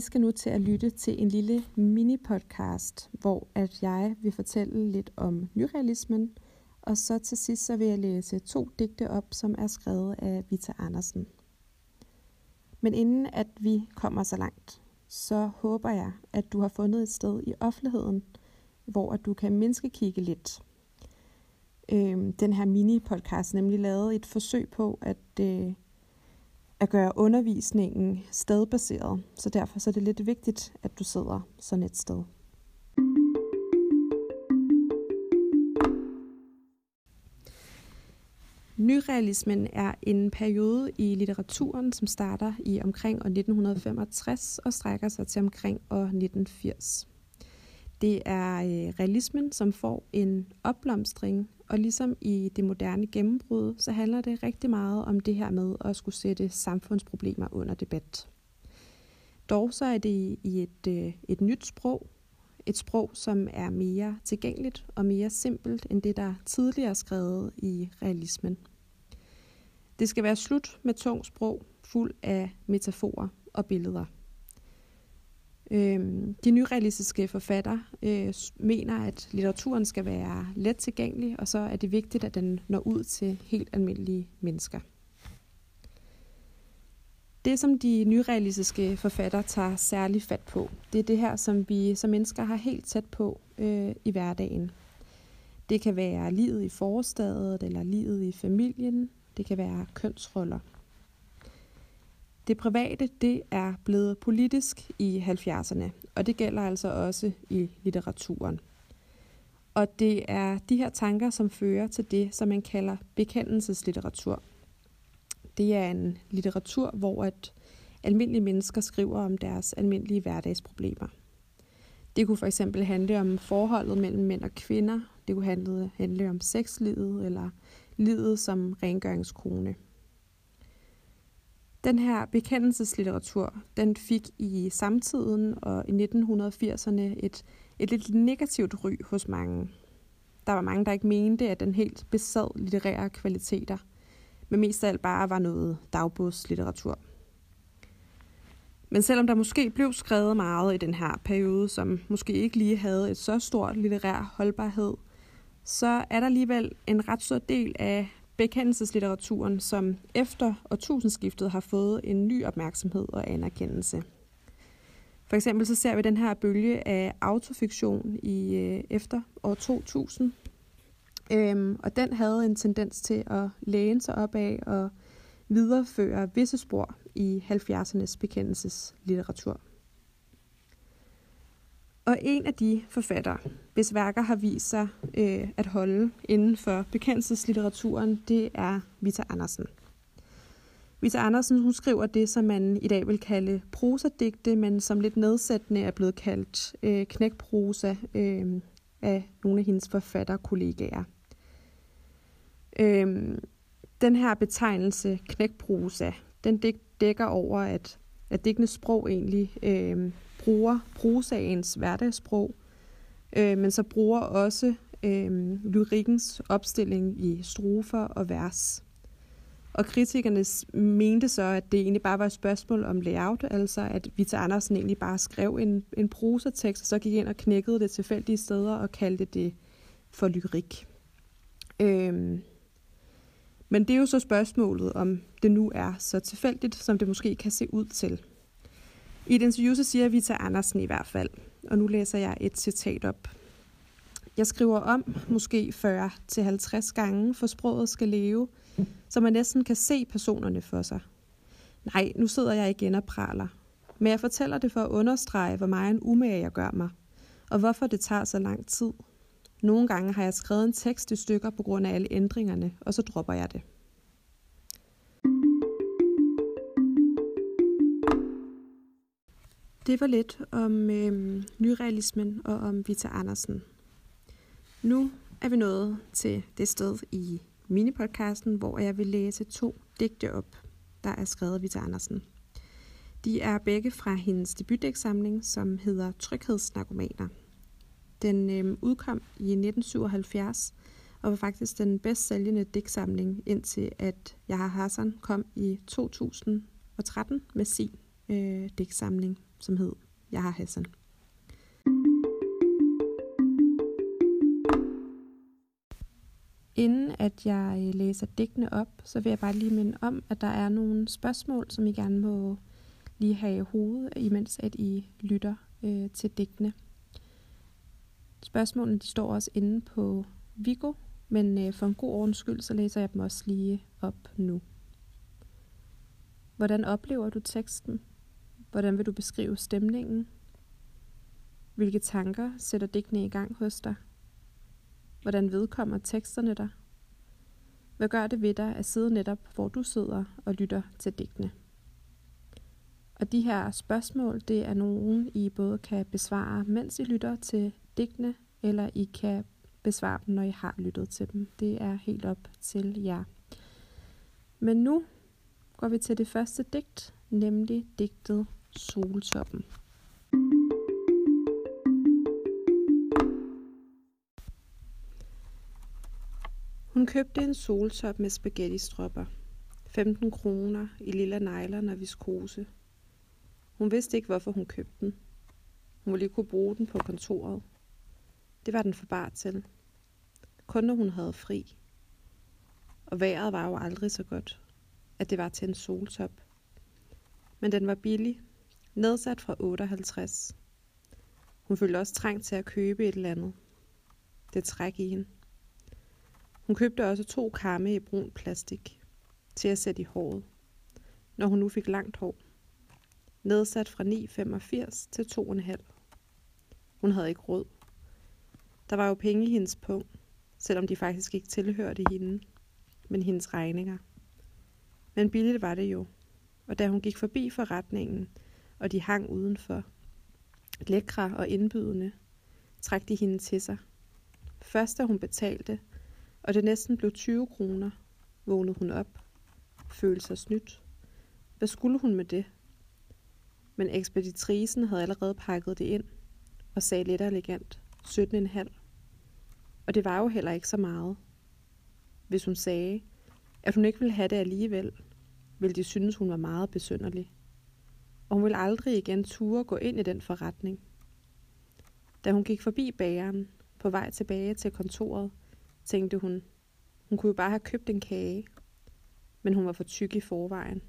I skal nu til at lytte til en lille mini-podcast, hvor at jeg vil fortælle lidt om nyrealismen, og så til sidst så vil jeg læse to digte op, som er skrevet af Vita Andersen. Men inden at vi kommer så langt, så håber jeg, at du har fundet et sted i offentligheden, hvor at du kan mindske kigge lidt. Øhm, den her mini-podcast nemlig lavet et forsøg på at øh, at gøre undervisningen stedbaseret, så derfor så er det lidt vigtigt, at du sidder sådan et sted. Nyrealismen er en periode i litteraturen, som starter i omkring år 1965 og strækker sig til omkring år 1980. Det er øh, realismen, som får en opblomstring og ligesom i det moderne gennembrud, så handler det rigtig meget om det her med at skulle sætte samfundsproblemer under debat. Dog så er det i et, øh, et nyt sprog, et sprog, som er mere tilgængeligt og mere simpelt end det, der tidligere er skrevet i realismen. Det skal være slut med tung sprog, fuld af metaforer og billeder. Øh, de nyrealistiske forfatter øh, mener, at litteraturen skal være let tilgængelig, og så er det vigtigt, at den når ud til helt almindelige mennesker. Det, som de nyrealistiske forfatter tager særlig fat på, det er det her, som vi som mennesker har helt tæt på øh, i hverdagen. Det kan være livet i forstadet, eller livet i familien. Det kan være kønsroller. Det private, det er blevet politisk i 70'erne, og det gælder altså også i litteraturen. Og det er de her tanker, som fører til det, som man kalder bekendelseslitteratur. Det er en litteratur, hvor at almindelige mennesker skriver om deres almindelige hverdagsproblemer. Det kunne for eksempel handle om forholdet mellem mænd og kvinder. Det kunne handle, handle om sexlivet eller livet som rengøringskone. Den her bekendelseslitteratur, den fik i samtiden og i 1980'erne et, et lidt negativt ry hos mange. Der var mange, der ikke mente, at den helt besad litterære kvaliteter, men mest af alt bare var noget dagbogslitteratur. Men selvom der måske blev skrevet meget i den her periode, som måske ikke lige havde et så stort litterær holdbarhed, så er der alligevel en ret stor del af bekendelseslitteraturen, som efter årtusindskiftet har fået en ny opmærksomhed og anerkendelse. For eksempel så ser vi den her bølge af autofiktion i øh, efter år 2000. Øhm, og den havde en tendens til at læne sig op af og videreføre visse spor i 70'ernes bekendelseslitteratur. Og en af de forfattere, hvis værker har vist sig øh, at holde inden for bekendelseslitteraturen, det er Vita Andersen. Vita Andersen hun skriver det, som man i dag vil kalde prosadigte, men som lidt nedsættende er blevet kaldt øh, knækprosa øh, af nogle af hendes forfatterkollegaer. Øh, den her betegnelse knækprosa, den dækker over, at, at digtenes sprog egentlig øh, bruger prosaens hverdagssprog, øh, men så bruger også øh, lyrikkens opstilling i strofer og vers. Og kritikerne mente så, at det egentlig bare var et spørgsmål om layout, altså at Vita Andersen egentlig bare skrev en, en prosatekst, og så gik ind og knækkede det tilfældige steder og kaldte det for lyrik. Øhm, men det er jo så spørgsmålet, om det nu er så tilfældigt, som det måske kan se ud til. I et interview så siger Vita Andersen i hvert fald, og nu læser jeg et citat op. Jeg skriver om måske 40-50 gange, for sproget skal leve, så man næsten kan se personerne for sig. Nej, nu sidder jeg igen og praler. Men jeg fortæller det for at understrege, hvor meget en umage jeg gør mig, og hvorfor det tager så lang tid. Nogle gange har jeg skrevet en tekst i stykker på grund af alle ændringerne, og så dropper jeg det. Det var lidt om øh, nyrealismen og om Vita Andersen. Nu er vi nået til det sted i minipodcasten, hvor jeg vil læse to digte op, der er skrevet af Vita Andersen. De er begge fra hendes debutdæksamling, som hedder Tryghedsnarkomaner. Den øh, udkom i 1977 og var faktisk den bedst sælgende digtsamling, indtil at Jaha Hassan kom i 2013 med sin øh, digtsamling som hed Jeg har Hassan. Inden at jeg øh, læser digtene op, så vil jeg bare lige minde om, at der er nogle spørgsmål, som I gerne må lige have i hovedet, imens at I lytter øh, til digtene. Spørgsmålene de står også inde på Vigo, men øh, for en god ordens skyld, så læser jeg dem også lige op nu. Hvordan oplever du teksten? Hvordan vil du beskrive stemningen? Hvilke tanker sætter digtene i gang hos dig? Hvordan vedkommer teksterne dig? Hvad gør det ved dig at sidde netop, hvor du sidder og lytter til digtene? Og de her spørgsmål, det er nogen, I både kan besvare, mens I lytter til digtene, eller I kan besvare dem, når I har lyttet til dem. Det er helt op til jer. Men nu går vi til det første digt, nemlig digtet Soltoppen. Hun købte en soltop med spaghetti-stropper. 15 kroner i lilla nylon og viskose. Hun vidste ikke, hvorfor hun købte den. Hun ville ikke kunne bruge den på kontoret. Det var den for bar til. Kun når hun havde fri. Og vejret var jo aldrig så godt, at det var til en soltop. Men den var billig, nedsat fra 58. Hun følte også trængt til at købe et eller andet. Det træk i hende. Hun købte også to kamme i brun plastik til at sætte i håret, når hun nu fik langt hår. Nedsat fra 9,85 til 2,5. Hun havde ikke råd. Der var jo penge i hendes pung, selvom de faktisk ikke tilhørte hende, men hendes regninger. Men billigt var det jo, og da hun gik forbi forretningen, og de hang udenfor, lækre og indbydende, trak de hende til sig. Først da hun betalte, og det næsten blev 20 kroner, vågnede hun op, følte sig snydt. Hvad skulle hun med det? Men ekspeditrisen havde allerede pakket det ind og sagde lidt elegant 17,5. Og det var jo heller ikke så meget. Hvis hun sagde, at hun ikke ville have det alligevel, ville de synes, hun var meget besynderlig. Og hun ville aldrig igen ture gå ind i den forretning. Da hun gik forbi bageren på vej tilbage til kontoret, tænkte hun. Hun kunne jo bare have købt en kage. Men hun var for tyk i forvejen.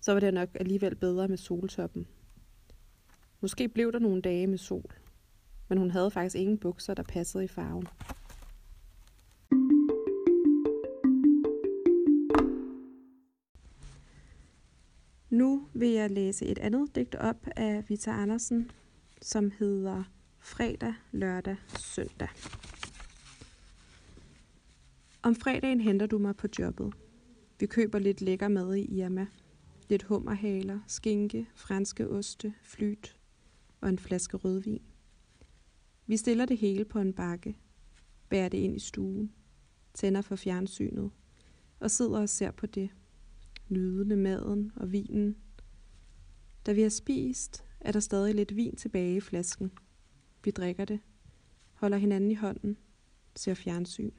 Så var det nok alligevel bedre med soltoppen. Måske blev der nogle dage med sol. Men hun havde faktisk ingen bukser, der passede i farven. Vil jeg læse et andet digt op af Vita Andersen, som hedder Fredag, lørdag, søndag. Om fredagen henter du mig på jobbet. Vi køber lidt lækker mad i Irma. Lidt hummerhaler, skinke, franske oste, flyt og en flaske rødvin. Vi stiller det hele på en bakke, bærer det ind i stuen, tænder for fjernsynet og sidder og ser på det, nydende maden og vinen. Da vi har spist, er der stadig lidt vin tilbage i flasken. Vi drikker det, holder hinanden i hånden, ser fjernsyn.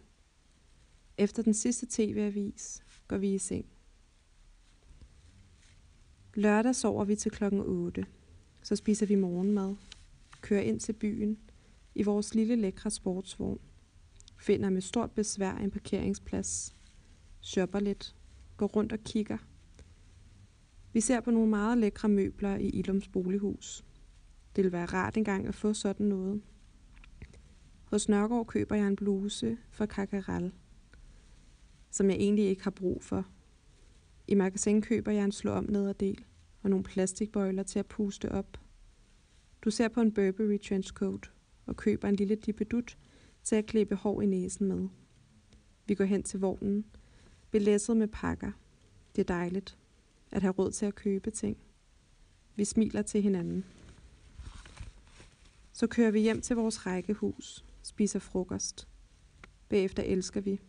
Efter den sidste tv-avis går vi i seng. Lørdag sover vi til klokken 8. Så spiser vi morgenmad, kører ind til byen i vores lille lækre sportsvogn, finder med stort besvær en parkeringsplads, shopper lidt, går rundt og kigger. Vi ser på nogle meget lækre møbler i Ilums bolighus. Det vil være rart engang at få sådan noget. Hos Nørgaard køber jeg en bluse for Kakaral som jeg egentlig ikke har brug for. I magasin køber jeg en slå om nederdel og nogle plastikbøjler til at puste op. Du ser på en Burberry trenchcoat og køber en lille dippedut til at klippe hår i næsen med. Vi går hen til vognen, belæsset med pakker. Det er dejligt at have råd til at købe ting. Vi smiler til hinanden. Så kører vi hjem til vores rækkehus, spiser frokost. Bagefter elsker vi,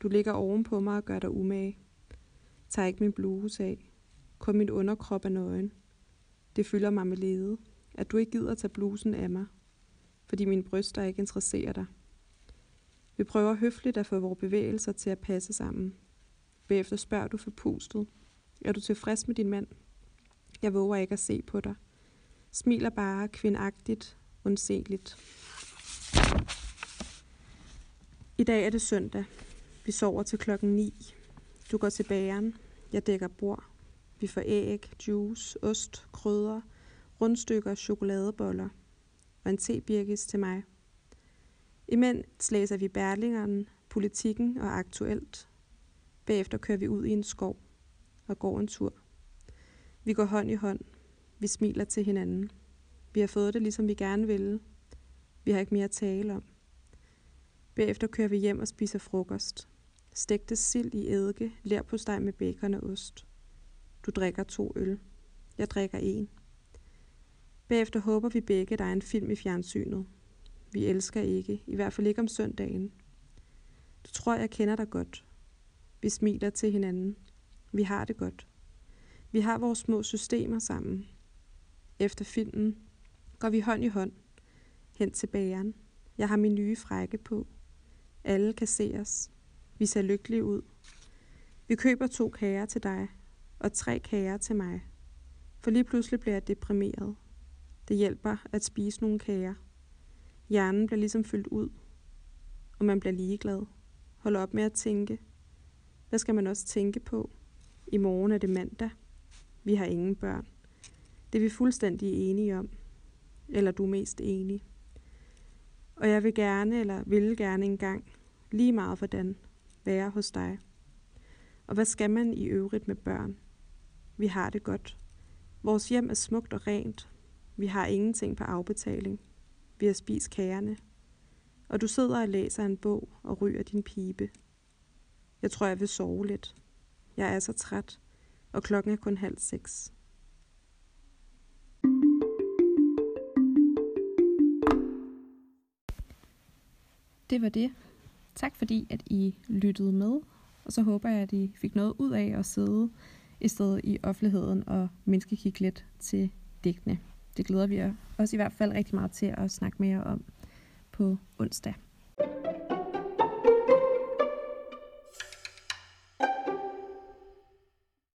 du ligger ovenpå mig og gør dig umage. Tag ikke min bluse af. Kun min underkrop er nøgen. Det fylder mig med lede, at du ikke gider tage blusen af mig, fordi mine bryster ikke interesserer dig. Vi prøver høfligt at få vores bevægelser til at passe sammen. Bagefter spørger du for pustet. Er du tilfreds med din mand? Jeg våger ikke at se på dig. Smiler bare kvindagtigt, undseligt. I dag er det søndag. Vi sover til klokken 9. Du går til bageren. Jeg dækker bord. Vi får æg, juice, ost, krydder, rundstykker, chokoladeboller og en tebirkis til mig. Imens læser vi Berlingeren, Politikken og Aktuelt. Bagefter kører vi ud i en skov og går en tur. Vi går hånd i hånd. Vi smiler til hinanden. Vi har fået det, ligesom vi gerne ville. Vi har ikke mere at tale om. Bagefter kører vi hjem og spiser frokost. Stegte sild i eddike, lær på steg med bacon og ost. Du drikker to øl. Jeg drikker en. Bagefter håber vi begge, der er en film i fjernsynet. Vi elsker ikke, i hvert fald ikke om søndagen. Du tror, jeg kender dig godt. Vi smiler til hinanden. Vi har det godt. Vi har vores små systemer sammen. Efter filmen går vi hånd i hånd hen til bageren. Jeg har min nye frække på. Alle kan se os. Vi ser lykkelige ud. Vi køber to kager til dig, og tre kager til mig. For lige pludselig bliver jeg deprimeret. Det hjælper at spise nogle kager. Hjernen bliver ligesom fyldt ud, og man bliver ligeglad. Hold op med at tænke. Hvad skal man også tænke på? I morgen er det mandag. Vi har ingen børn. Det er vi fuldstændig enige om. Eller du er mest enig. Og jeg vil gerne, eller vil gerne engang, lige meget hvordan, være hos dig. Og hvad skal man i øvrigt med børn? Vi har det godt. Vores hjem er smukt og rent. Vi har ingenting på afbetaling. Vi har spist kagerne. Og du sidder og læser en bog og ryger din pibe. Jeg tror, jeg vil sove lidt. Jeg er så træt, og klokken er kun halv seks. Det var det. Tak fordi, at I lyttede med, og så håber jeg, at I fik noget ud af at sidde i stedet i offentligheden og menneskekigge lidt til digtene. Det glæder vi os i hvert fald rigtig meget til at snakke mere om på onsdag.